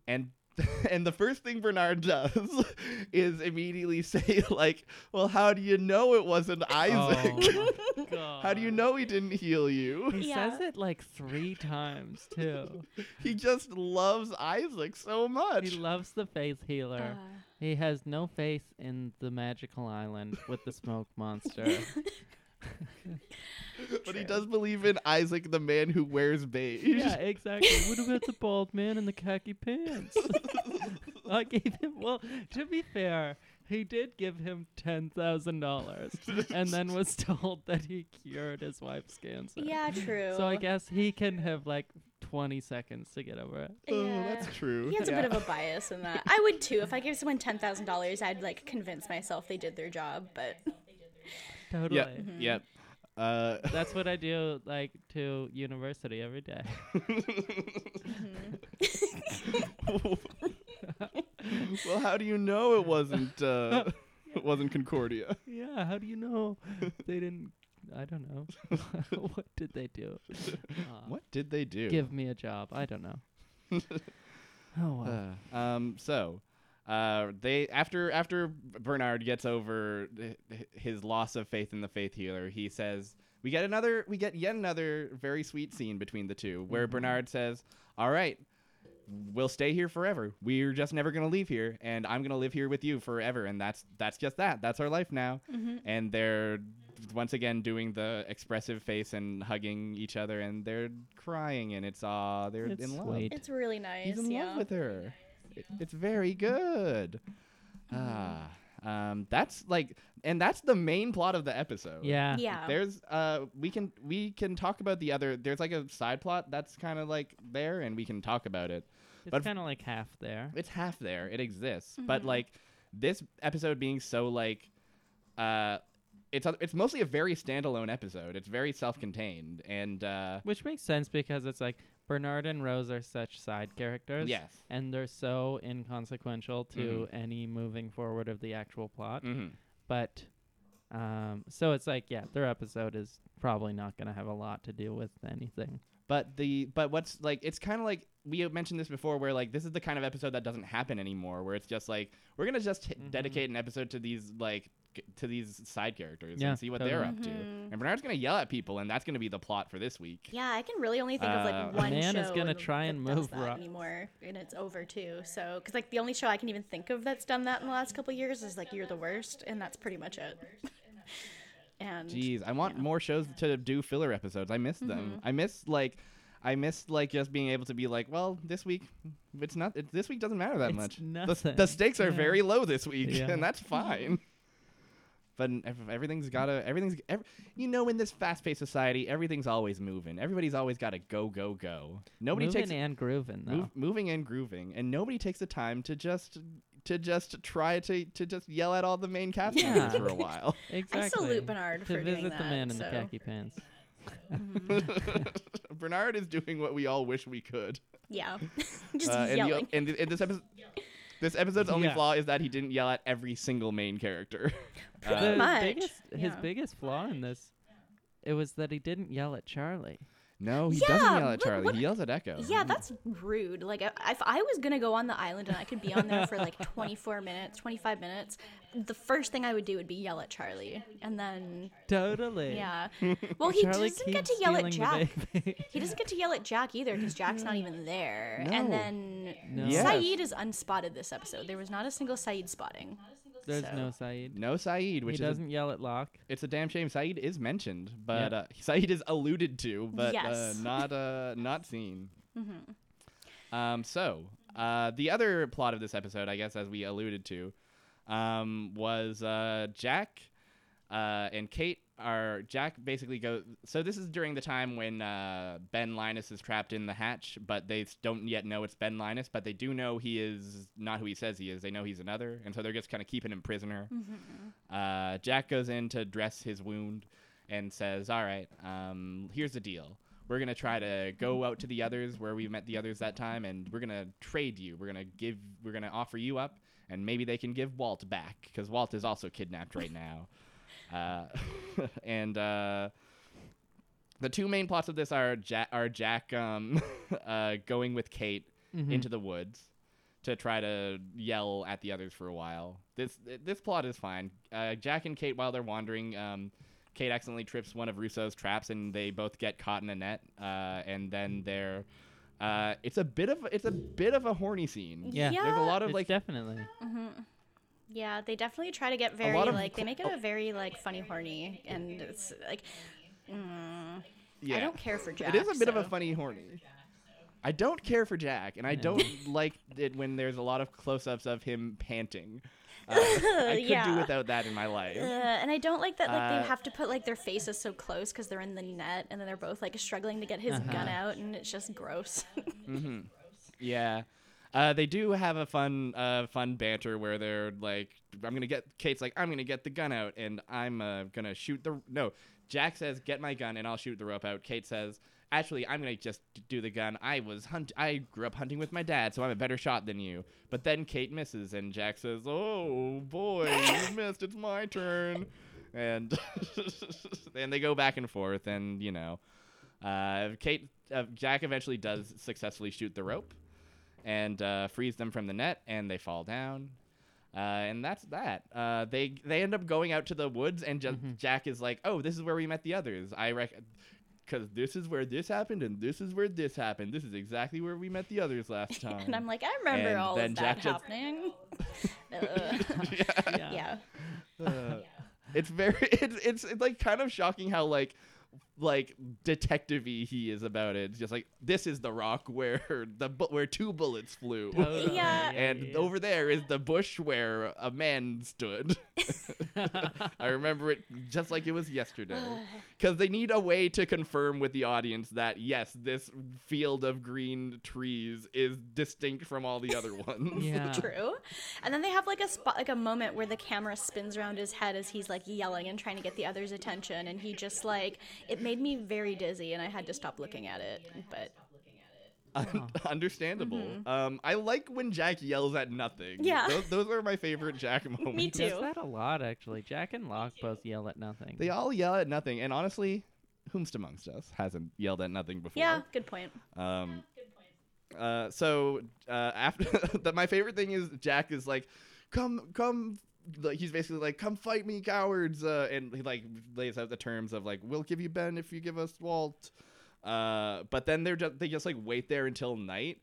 and and the first thing Bernard does is immediately say like, "Well, how do you know it wasn't Isaac? Oh, how do you know he didn't heal you?" He Yeah. says it like three times too. He just loves Isaac so much. He loves the faith healer. Uh, He has no faith in the magical island with the smoke monster. but he does believe in Isaac, the man who wears beige. yeah, exactly. What about the bald man in the khaki pants? I gave him. Well, to be fair, he did give him ten thousand dollars, and then was told that he cured his wife's cancer. yeah, true. So I guess he can have like twenty seconds to get over it. Oh, that's true. He has Yeah. a bit of a bias in that. I would too. If I gave someone ten thousand dollars, I'd like convince myself they did their job. But Totally. Yep. Yep. Uh, That's what I do, like to university every day. well, how do you know it wasn't uh, it wasn't Concordia? yeah. How do you know they didn't? I don't know. what did they do? Uh, What did they do? Give me a job. I don't know. oh well. Uh, um. So, uh, they after after Bernard gets over h- h- his loss of faith in the faith healer, he says we get another we get yet another very sweet scene between the two where Mhm. Bernard says, "All right, we'll stay here forever. We're just never gonna leave here, and I'm gonna live here with you forever, and that's that's just that. That's our life now. Mm-hmm. And they're once again doing the expressive face and hugging each other, and they're crying, and it's ah, they're It's in love. sweet. It's really nice. He's in yeah. love with her. It- it's very good. Ah, um, that's like, and that's the main plot of the episode. Yeah. yeah. There's uh we can we can talk about the other there's like a side plot that's kind of like there and we can talk about it. It's but- kind of like half there. It's half there. It exists. But Mhm. like this episode being so like uh it's a, it's mostly a very standalone episode. It's very self-contained and uh Which makes sense because it's like Bernard and Rose are such side characters. yes. And they're so inconsequential to Mm-hmm. any moving forward of the actual plot. Mhm. But um so it's like yeah, their episode is probably not going to have a lot to do with anything. But the but what's like it's kind of like we mentioned this before where like this is the kind of episode that doesn't happen anymore where it's just like we're going to just Mhm. dedicate an episode to these like to these side characters Yeah, and see what they're up to. Mhm. And Bernard's going to yell at people and that's going to be the plot for this week. Yeah, I can really only think of Uh, like one Man show is gonna try and move that Ro- anymore, and it's over too. So, because like the only show I can even think of that's done that in the last couple years is like You're the Worst, and that's pretty much it. and Jeez, I want yeah. more shows to do filler episodes. I miss them. Mhm. I miss like I miss like just being able to be like, well, this week it's not it, this week doesn't matter that It's much. The, nothing. the stakes are Yeah. very low this week, Yeah. and that's fine. But everything's gotta everything's ev- you know in this fast-paced society everything's always moving. Everybody's always got to go go go. Nobody Moving takes and grooving though. move, moving and grooving, and nobody takes the time to just to just try to to just yell at all the main cast Yeah. members for a while. exactly. I salute Bernard to for visit doing that. the man in the so. khaki pants. Bernard is doing what we all wish we could. Yeah, just Uh, and, the, yelling. and, th- and this episode, this episode's only Yeah. flaw is that he didn't yell at every single main character. Pretty Uh, the much, biggest, his yeah. biggest flaw in this, it was that he didn't yell at Charlie. no, he Yeah, doesn't yell at what- Charlie. what- he yells at Eko. Yeah, that's rude. Like, I- if I was gonna go on the island and I could be on there for like 24 minutes, 25 minutes, the first thing I would do would be yell at Charlie, and then Totally. yeah. Well, he doesn't get to yell at Jack. He doesn't get to yell at Jack either because Jack's not even there. No. And then No. Yes. Sayid is unspotted this episode. There was not a single Sayid spotting. There's So- no Sayid. No Sayid, which he doesn't yell at Locke. it's a damn shame. Sayid is mentioned, but Yeah. uh, Sayid is alluded to, but uh, not uh, not seen. hmm Um, so uh, the other plot of this episode, I guess, as we alluded to, um, was uh, Jack uh, and Kate are Jack basically go. So this is during the time when uh, Ben Linus is trapped in the hatch, but they don't yet know it's Ben Linus, but they do know he is not who he says he is. They know he's another, and so they're just kind of keeping him prisoner. Uh, Jack goes in to dress his wound and says, "All right, um, here's the deal. We're gonna try to go out to the others where we met the others that time, and we're gonna trade you. We're gonna give. We're gonna offer you up, and maybe they can give Walt back because Walt is also kidnapped right now. Uh, and uh, the two main plots of this are Jack, are Jack um, uh, going with Kate Mhm. into the woods to try to yell at the others for a while. This this plot is fine. Uh, Jack and Kate, while they're wandering, um, Kate accidentally trips one of Rousseau's traps, and they both get caught in a net. Uh, and then they're uh, it's a bit of it's a bit of a horny scene. Yeah. There's a lot of It's like definitely. Mm-hmm. Yeah, they definitely try to get very of like they make it a very like funny horny, and it's like. Mm, yeah. I don't care for Jack. it is a bit of a funny horny. I don't care for Jack, and I don't like it when there's a lot of close-ups of him panting. Uh, I could do without that in my life. Uh, and I don't like that like Uh, they have to put like their faces so close because they're in the net, and then they're both like struggling to get his gun Uh-huh. out, and it's just gross. hmm Yeah. Uh, they do have a fun, uh, fun banter where they're like, "I'm gonna get." Kate's like, "I'm gonna get the gun out, and I'm uh, gonna shoot the." No, Jack says, "Get my gun, and I'll shoot the rope out." Kate says, "Actually, I'm gonna just do the gun. I was hunt. I grew up hunting with my dad, so I'm a better shot than you." But then Kate misses, and Jack says, "Oh boy, you missed. It's my turn." And and they go back and forth, and you know, uh, Kate, uh, Jack eventually does successfully shoot the rope and uh, frees them from the net, and they fall down. Uh, and that's that. Uh, they they end up going out to the woods, and just Mhm. Jack is like, "Oh, this is where we met the others." I rec- because this is where this happened and this is where this happened. This is exactly where we met the others last time. And I'm like, I remember And all of that just- happening. Ugh. yeah. yeah. Uh, it's very it's, it's it's like kind of shocking how like like detective-y he is about it. It's just like this is the rock where the bu- where two bullets flew. Oh, totally. Yeah. And yeah. over there is the bush where a man stood. I remember it just like it was yesterday. Because they need a way to confirm with the audience that, yes, this field of green trees is distinct from all the other ones. yeah. True. And then they have like a spot, like a moment where the camera spins around his head as he's like yelling and trying to get the others' attention, and he just like it made me very dizzy, and I had to stop looking at it. But Un- Understandable. Um, I like when Jack yells at nothing. Mm-hmm. Yeah. Those, those are my favorite Jack moments. Me He does too. that a lot, actually. Jack and Locke both yell at nothing. They all yell at nothing. And honestly, whomst amongst us hasn't yelled at nothing before? yeah, good point. Um, uh, so uh, after that, my favorite thing is Jack is like, "Come, come." Like he's basically like, "Come fight me, cowards!" Uh, and he like lays out the terms of like, "We'll give you Ben if you give us Walt." Uh, but then they're just they just like wait there until night,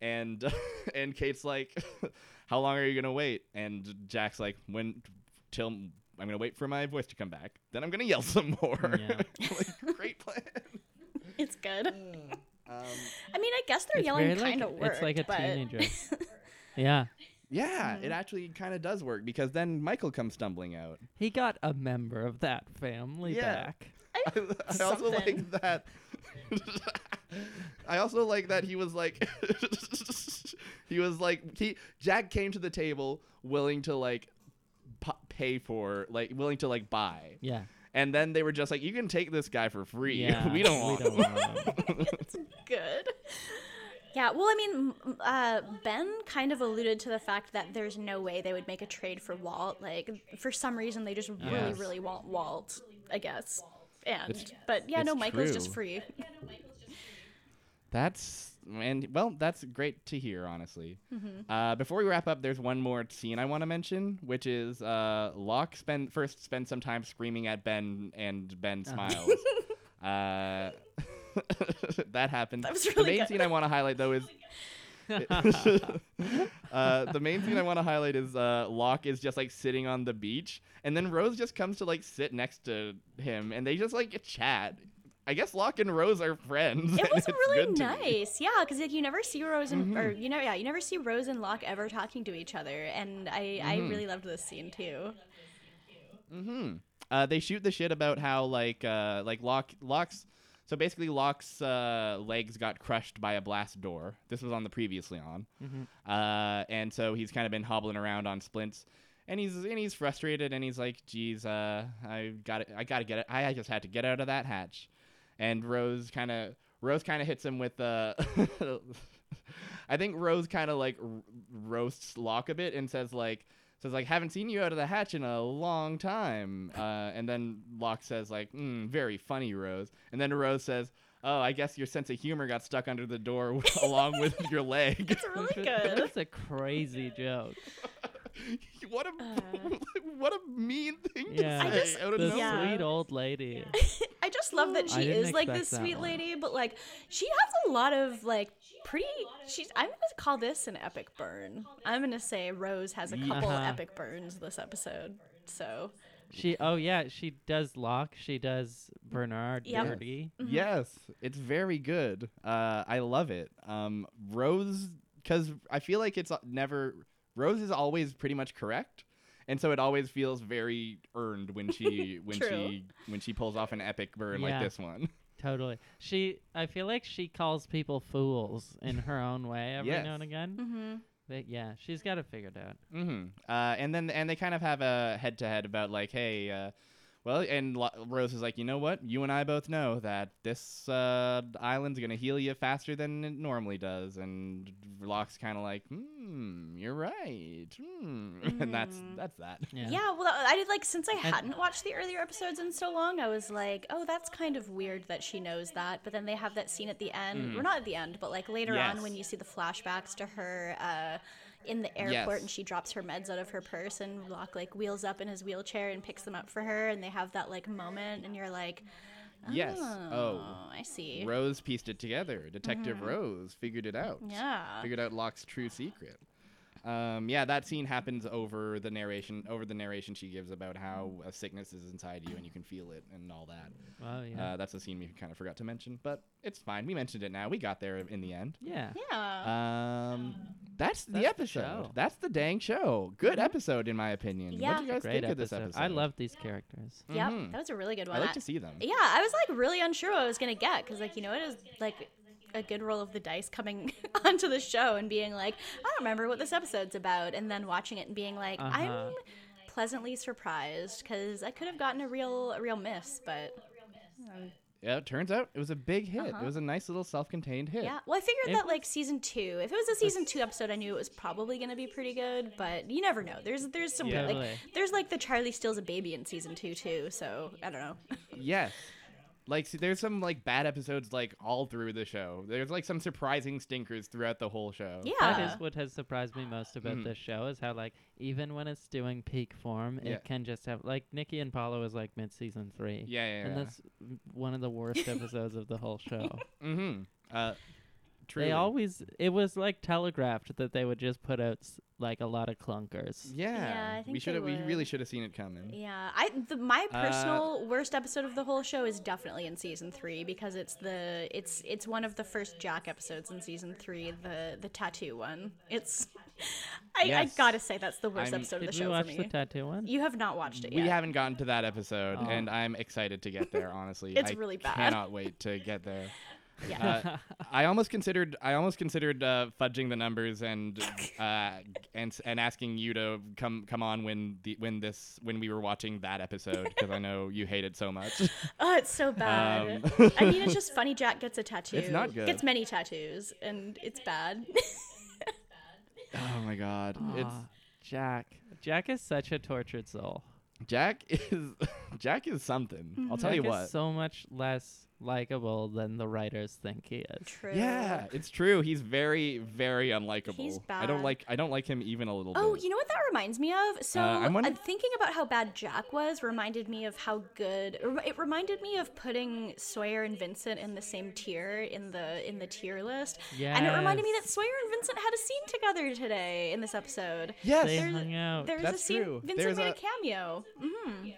and and Kate's like, "How long are you gonna wait?" And Jack's like, "When till I'm gonna wait for my voice to come back. Then I'm gonna yell some more." Yeah. like, great plan. It's good. Um, I mean, I guess their It's yelling kind of worked. It's like a but... teenager. yeah. Yeah, Mm-hmm. it actually kind of does work because then Michael comes stumbling out. He got a member of that family Yeah. back. I, I also like that. I also like that he was like, he was like he Jack came to the table willing to like p- pay for like willing to like buy, Yeah. and then they were just like, you can take this guy for free. Yeah. we don't want. We don't him." want him. it's good. Yeah, well, I mean, uh, Ben kind of alluded to the fact that there's no way they would make a trade for Walt. Like, for some reason, they just really, Yes. really want Walt, I guess. And, It's- but yeah, no, Michael's just free. That's and well, that's great to hear, honestly. Mm-hmm. Uh, before we wrap up, there's one more scene I want to mention, which is uh, Locke spend first spend some time screaming at Ben, and Ben smiles. uh, that happened. That was the main good. scene I want to highlight, though, is. uh, the main scene I want to highlight is uh, Locke is just like sitting on the beach, and then Rose just comes to like sit next to him, and they just like chat. I guess Locke and Rose are friends. It was really good to me. nice, yeah, because like you never see Rose and or you know, yeah, you never see Rose and Locke ever talking to each other, and I I really loved this scene too. Mm-hmm. Uh, they shoot the shit about how like uh, like Locke Locke's so basically Locke's uh, legs got crushed by a blast door. This was on the previously on, uh, and so he's kind of been hobbling around on splints, and he's and he's frustrated, and he's like, "Geez, uh, I got I got to get it. I, I just had to get out of that hatch," and Rose kind of Rose kind of hits him with uh, I think Rose kind of like r- roasts Locke a bit and says like says like haven't seen you out of the hatch in a long time uh, and then Locke says like mm, very funny Rose and then Rose says oh I guess your sense of humor got stuck under the door along with your leg It's really good. That's a crazy joke. what a Uh. what a mean thing Yeah. to I say just- out of the nowhere. Sweet old lady. I just love that she is like this sweet one. lady, but like she has a lot of like pretty. She's. I'm gonna call this an epic burn. I'm gonna say Rose has a couple Uh-huh. epic burns this episode. So She oh yeah, she does Locke, she does Bernard Yep. dirty. Yes, it's very good. Uh, I love it. Um, Rose, because I feel like it's uh, never Rose is always pretty much correct, and so it always feels very earned when she when True. she when she pulls off an epic burn Yeah. like this one. Totally. She I feel like she calls people fools in her own way every Yes. now and again. mm-hmm. But yeah, she's got it figured out. hmm Uh, and then and they kind of have a head to head about like, hey, uh, well, and Rose is like, you know what? You and I both know that this uh, island's gonna heal you faster than it normally does, and Locke's kind of like, hmm, you're right, hmm. and that's that's that. Yeah. Yeah. well, I did like since I hadn't watched the earlier episodes in so long, I was like, oh, that's kind of weird that she knows that. But then they have that scene at the end, or not at the end, but like later on when you see the flashbacks to her uh, in the airport Yes. and she drops her meds out of her purse and Locke like wheels up in his wheelchair and picks them up for her, and they have that like moment, and you're like. Yes. Oh. I see. Rose pieced it together. Detective Mm-hmm. Rose figured it out. yeah. Figured out Locke's true secret. Um, yeah, that scene happens over the narration. Over the narration she gives about how a sickness is inside you and you can feel it and all that. Oh yeah. Uh, that's a scene we kind of forgot to mention, but it's fine. We mentioned it now. We got there in the end. yeah. yeah. Um, that's the That's the episode. show. That's the dang show. Good episode, in my opinion. Yeah. What do you guys Great think of this episode. episode? I love these characters. Yep. Mhm. That was a really good one. I like I- to see them. Yeah, I was like really unsure what I was gonna get because like you know it is like a good roll of the dice coming onto the show and being like I don't remember what this episode's about and then watching it and being like Uh-huh. I'm pleasantly surprised because I could have gotten a real a real miss but um, Yeah, it turns out it was a big hit. Uh-huh. It was a nice little self-contained hit. yeah well I figured that like season two if it was a season two episode I knew it was probably gonna be pretty good but you never know there's there's some Yeah. like Totally. there's like the Charlie steals a baby in season two too so I don't know Yes. Like see, there's some like bad episodes like all through the show. There's like some surprising stinkers throughout the whole show. yeah That is what has surprised me most about Mhm. this show is how like even when it's doing peak form, Yeah. it can just have like Nikki and Paulo is like mid season three. Yeah, yeah, And yeah. that's one of the worst episodes of the whole show. mm-hmm. Uh, true. They always it was like telegraphed that they would just put out s- like a lot of clunkers. Yeah. Yeah, I we should have. We really should have seen it coming. Yeah, I the, my Uh, personal worst episode of the whole show is definitely in season three because it's the it's it's one of the first Jack episodes in season three, the the tattoo one. It's I, Yes. I gotta say that's the worst I'm- episode of Did the we show watch for the tattoo one? you have not watched it We yet. We haven't gotten to that episode, Oh. and I'm excited to get there. Honestly, It's I really bad. Cannot wait to get there. yeah. Uh, I almost considered I almost considered uh, fudging the numbers and uh, and and asking you to come come on when the when this when we were watching that episode because I know you hate it so much. oh, it's so bad. Um, I mean, it's just funny. Jack gets a tattoo. It's not good. Gets many tattoos, and it's bad. oh my god, it's Jack. Jack is such a tortured soul. Jack is Jack is something. I'll tell Jack you is what. so much less likable than the writers think he is. True. yeah, it's true. He's very very unlikable. He's bad. I don't like I don't like him even a little bit. Oh, bit. you know what that reminds me of? So, Uh, I'm uh, wondering- thinking about how bad Jack was reminded me of how good. It reminded me of putting Sawyer and Vincent in the same tier in the in the tier list. Yeah. And it reminded me that Sawyer and Vincent had a scene together today in this episode. yes. They There's- hung out. There's That's a scene. true. Vincent There's made a, a- cameo. hmm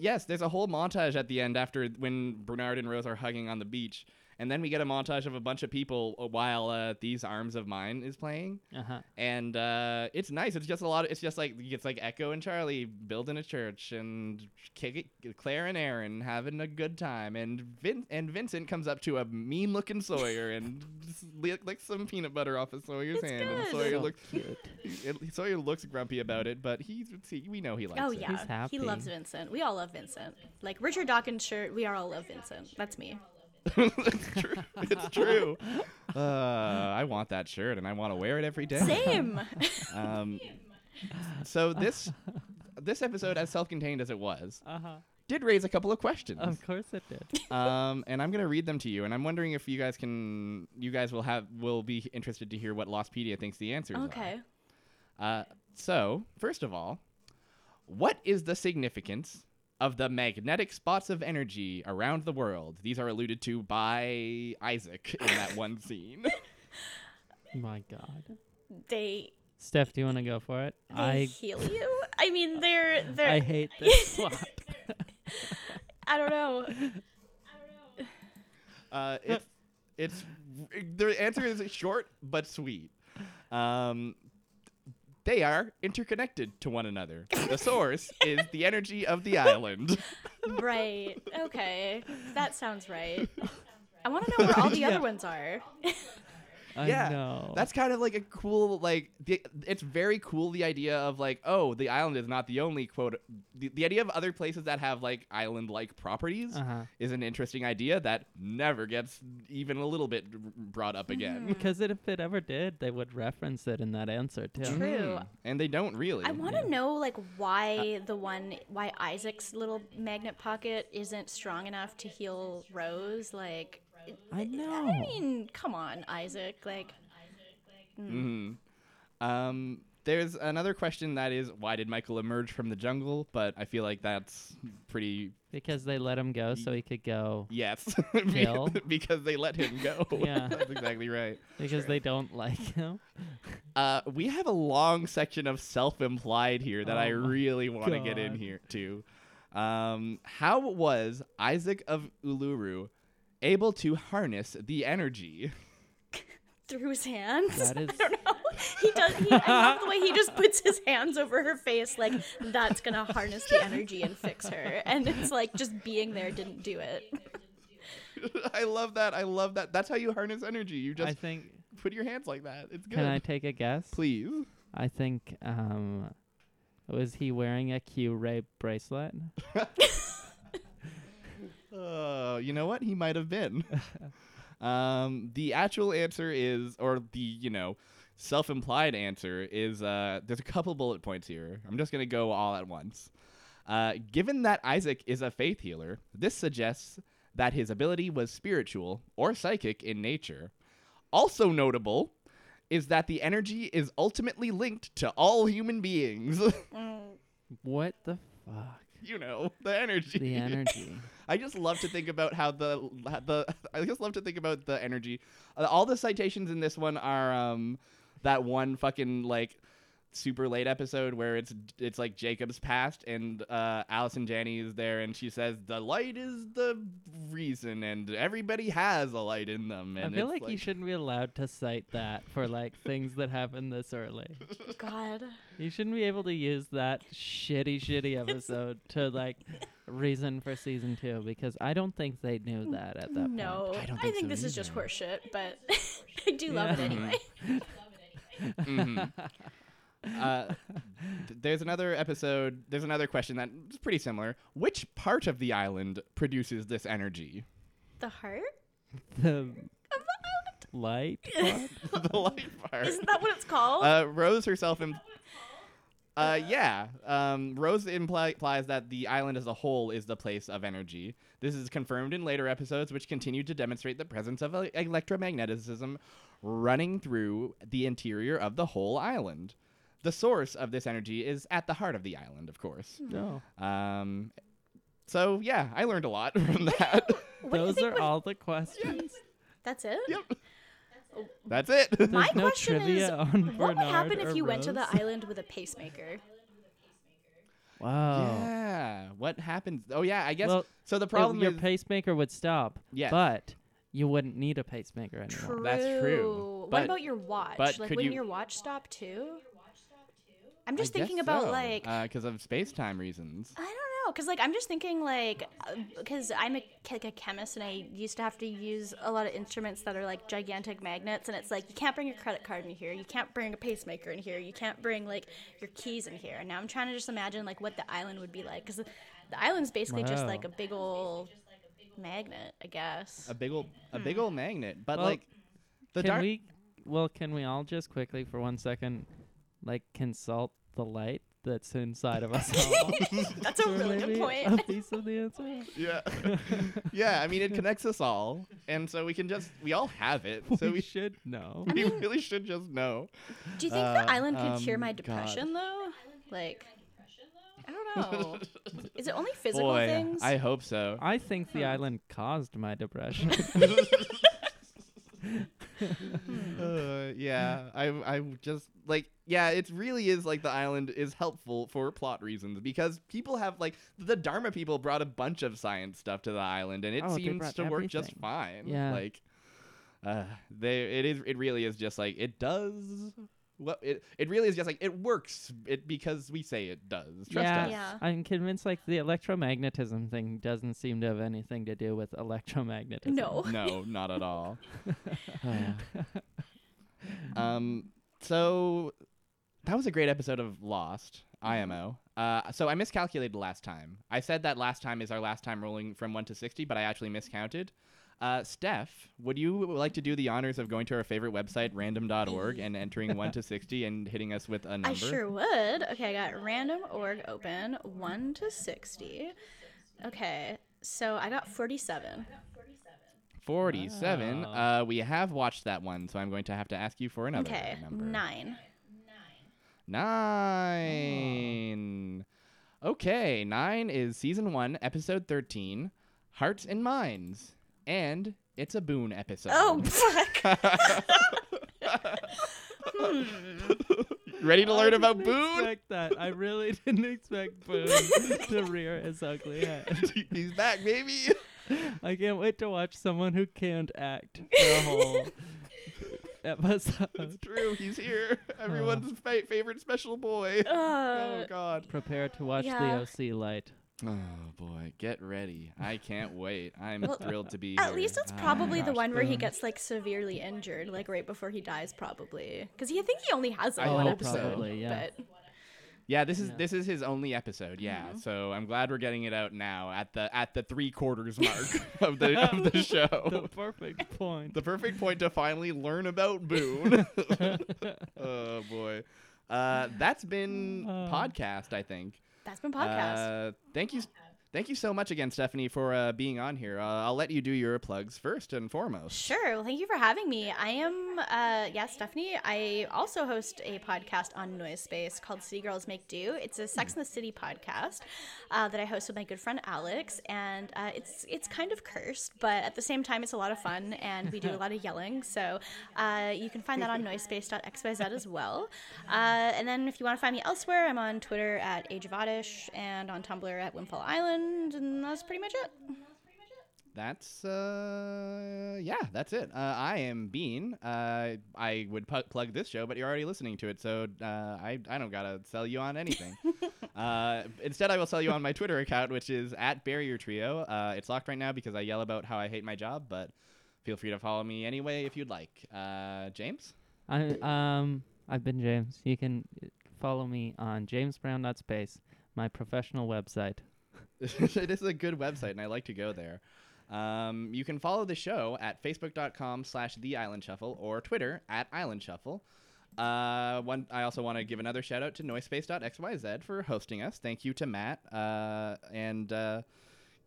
Yes, there's a whole montage at the end after when Bernard and Rose are hugging on the beach. And then we get a montage of a bunch of people uh, while uh, These Arms of Mine is playing. Uh-huh. And uh, it's nice. It's just a lot of, it's just like, it's like Eko and Charlie building a church and kick it, Claire and Aaron having a good time. And Vin- and Vincent comes up to a mean looking Sawyer and just li- licks some peanut butter off of Sawyer's It's hand. And. Sawyer So looks, cute. it, Sawyer looks grumpy about it, but he's, see, we know he likes Oh it. yeah, happy. he loves Vincent. We all love Vincent. Like Richard Dawkins' shirt, we all love Vincent. That's me. it's true. It's true. Uh, I want that shirt and I want to wear it every day. Same. Um, so this this episode, as self-contained as it was, Uh-huh. did raise a couple of questions. Of course it did. um, and I'm gonna read them to you. And I'm wondering if you guys can, you guys will have, will be interested to hear what Lostpedia thinks the answers okay. are. Uh, so first of all, what is the significance of the magnetic spots of energy around the world? These are alluded to by Isaac in that one scene. My God. They Steph, do you want to go for it? they I heal you. I mean, they're they're. I hate this plot. I don't know. Uh, it's it's the answer is short but sweet. Um, they are interconnected to one another. The source is the energy of the island. Right. Okay. That sounds right. I want to know where all the Yeah. other ones are. I yeah, know. that's kind of like a cool like. The, it's very cool the idea of like, oh, the island is not the only quote. The, the idea of other places that have like island-like properties uh-huh. is an interesting idea that never gets even a little bit brought up again. Because it, if it ever did, they would reference it in that answer too. True. Mhm. And they don't really. I want to know like why the one why Isaac's little magnet pocket isn't strong enough to heal Rose. Like, I know. I mean, come on, Isaac. Like, hmm Um, there's another question that is why did Michael emerge from the jungle? But I feel like that's pretty Because they let him go so he could go. Yes, Kill? because they let him go. Yeah. that's exactly right. Because they don't like him. Uh, we have a long section of self-implied here that I Oh my really want to get in here too. Um, how was Isaac of Uluru able to harness the energy? Through his hands. That is- I don't know. He does. He, I love the way he just puts his hands over her face, like that's gonna harness the energy and fix her. And it's like just being there didn't do it. I love that. I love that. That's how you harness energy. You just I think. put your hands like that. It's good. Can I take a guess? Please. I think. Um, was he wearing a Q ray bracelet? Uh, you know what? He might have been. um, the actual answer is, or the you know, self-implied answer is. Uh, there's a couple bullet points here. I'm just gonna go all at once. Uh, given that Isaac is a faith healer, this suggests that his ability was spiritual or psychic in nature. Also notable is that the energy is ultimately linked to all human beings. What the fuck? You know, the energy. The energy. I just love to think about how the the I just love to think about the energy. Uh, all the citations in this one are um that one fucking like super late episode where it's it's like Jacob's past and uh Allison Janney is there and she says the light is the reason and everybody has a light in them and I feel it's like, you shouldn't be allowed to cite that for like things that happen this early. God. You shouldn't be able to use that shitty, shitty episode to like reason for season two because I don't think they knew that at that point. No, I don't I think think so this is just horseshit, but I do love it Yeah. anyway. Mhm. uh, th- there's another episode. There's another question that's pretty similar. Which part of the island produces this energy? The heart? point. The light. part? the light part. Isn't that what it's called? Uh, Rose herself. Im- uh, yeah. Um, Rose impli- implies that the island as a whole is the place of energy. This is confirmed in later episodes, which continue to demonstrate the presence of e- electromagnetism running through the interior of the whole island. The source of this energy is at the heart of the island, of course. no. Um, so yeah, I learned a lot from that. What do you Those are all the questions. That's it? yep. That's it. My no question is, trivia on what would happen if you went to the island with a pacemaker? Wow. Yeah. What happens? Oh yeah, I guess. Well, so the It- problem your is pacemaker would stop. Yes. But you wouldn't need a pacemaker anymore. True. That's true. What about your watch? but like, could wouldn't you- your watch stop too? I'm just I thinking guess about so, like because of space time reasons. I don't know, cause like I'm just thinking like, because I'm a, like a chemist and I used to have to use a lot of instruments that are like gigantic magnets, and it's like you can't bring your credit card in here, you can't bring a pacemaker in here, you can't bring like your keys in here. And now I'm trying to just imagine like what the island would be like, cause the, the island's basically just like a big old magnet, I guess. A big ol' a Hmm. big old magnet, but Well, like the can dark. we? Well, can we all just quickly for one second, like consult the light that's inside of us all? That's a really good point. A piece of the answer. yeah, yeah. I mean, it connects us all, and so we can just we all have it. So we we should know. we really should just know. Do you think Uh, the island could cure um, my God. depression though? Like, I don't know. Is it only physical Boy, things? I hope so. I think the island caused my depression. uh, yeah, I I just like yeah, it really is like the island is helpful for plot reasons because people have like the Dharma people brought a bunch of science stuff to the island and it Oh, seems to work just fine. Yeah. like uh, they it is it really is just like it does. What it it really is just like it works it because we say it does. Trust yeah, us. Yeah. I'm convinced like the electromagnetism thing doesn't seem to have anything to do with electromagnetism. no. No, not at all. um, so that was a great episode of Lost, IMO. Uh, so I miscalculated last time. I said that last time is our last time rolling from 1 to 60, but I actually miscounted. Uh, Steph, would you like to do the honors of going to our favorite website, random.org, and entering 1 to 60 and hitting us with a number? I sure would. Okay, I got random org open, 1 to 60. Okay, so I got 47. 47. Wow. Uh, we have watched that one, so I'm going to have to ask you for another Okay, number. 9. Nine. Okay, nine is season one, episode 13, Hearts and Minds. And it's a Boone episode. Oh, fuck. Ready to learn I about didn't Boone? Expect that. I really didn't expect Boone to rear his ugly head. He's back, baby. I can't wait to watch someone who can't act for a whole episode. It's true. He's here. Everyone's fa- favorite special boy. oh Uh, God. Prepare to watch Yeah. the OC light. Oh boy, get ready. I can't wait. I'm Well, thrilled to be At here. least it's Oh probably the one where he gets like severely injured, like right before he dies, probably. Because he I think he only has like one episode. Probably, yeah. But Yeah, this is Yeah. this is his only episode. Yeah, Mm-hmm. so I'm glad we're getting it out now at the at the three quarters mark of the of the show. The perfect point. the perfect point to finally learn about Boone. oh boy, uh, that's been Uh. podcast. I think. That's been podcast. Uh, thank you. Thank you so much again, Stephanie, for uh, being on here. Uh, I'll let you do your plugs first and foremost. Sure. Well, thank you for having me. I am, uh, yeah, Stephanie. I also host a podcast on Noise Space called City Girls Make Do. It's a Sex in the City podcast uh, that I host with my good friend Alex, and uh, it's it's kind of cursed, but at the same time, it's a lot of fun, and we do a lot of yelling. So uh, you can find that on noisespace.xyz as well. And then if you want to find me elsewhere, I'm on Twitter at Age of Oddish and on Tumblr at Windfall Island, and that's pretty much it. That's uh yeah, that's it. Uh, I am Bean. Uh, I would pu- plug this show, but you're already listening to it, so uh, I I don't gotta sell you on anything. uh, instead, I will sell you on my Twitter account, which is at Barrier Trio. Uh, it's locked right now because I yell about how I hate my job, but feel free to follow me anyway if you'd like. Uh, James. I um I've been James. You can uh, follow me on jamesbrown.space, my professional website. it is a good website, and I like to go there. Um, you can follow the show at facebook.com slash the island shuffle or Twitter at island shuffle. Uh, one, I also want to give another shout out to noisepace.xyz for hosting us. Thank you to Matt. Uh, and uh,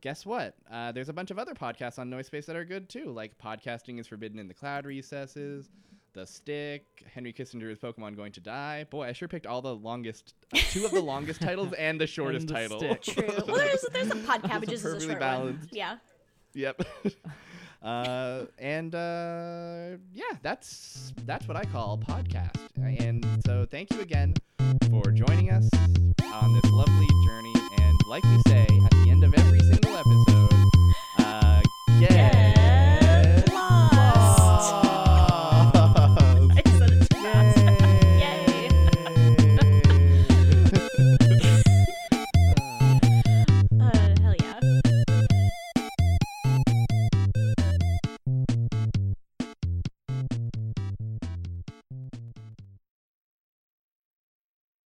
guess what? Uh, there's a bunch of other podcasts on Noisepace that are good too, like Podcasting is Forbidden in the Cloud Recesses, The Stick, Henry Kissinger's Pokemon Going to Die. Boy, I sure picked all the longest, two of the longest titles and the shortest the title. Stick. True. Well, there's there's some pod cabbages is a perfectly short balanced. one. Yeah. Yep. uh, and uh, yeah, that's that's what I call podcast. And so thank you again for joining us on this lovely journey. And like we say at the end of every single episode.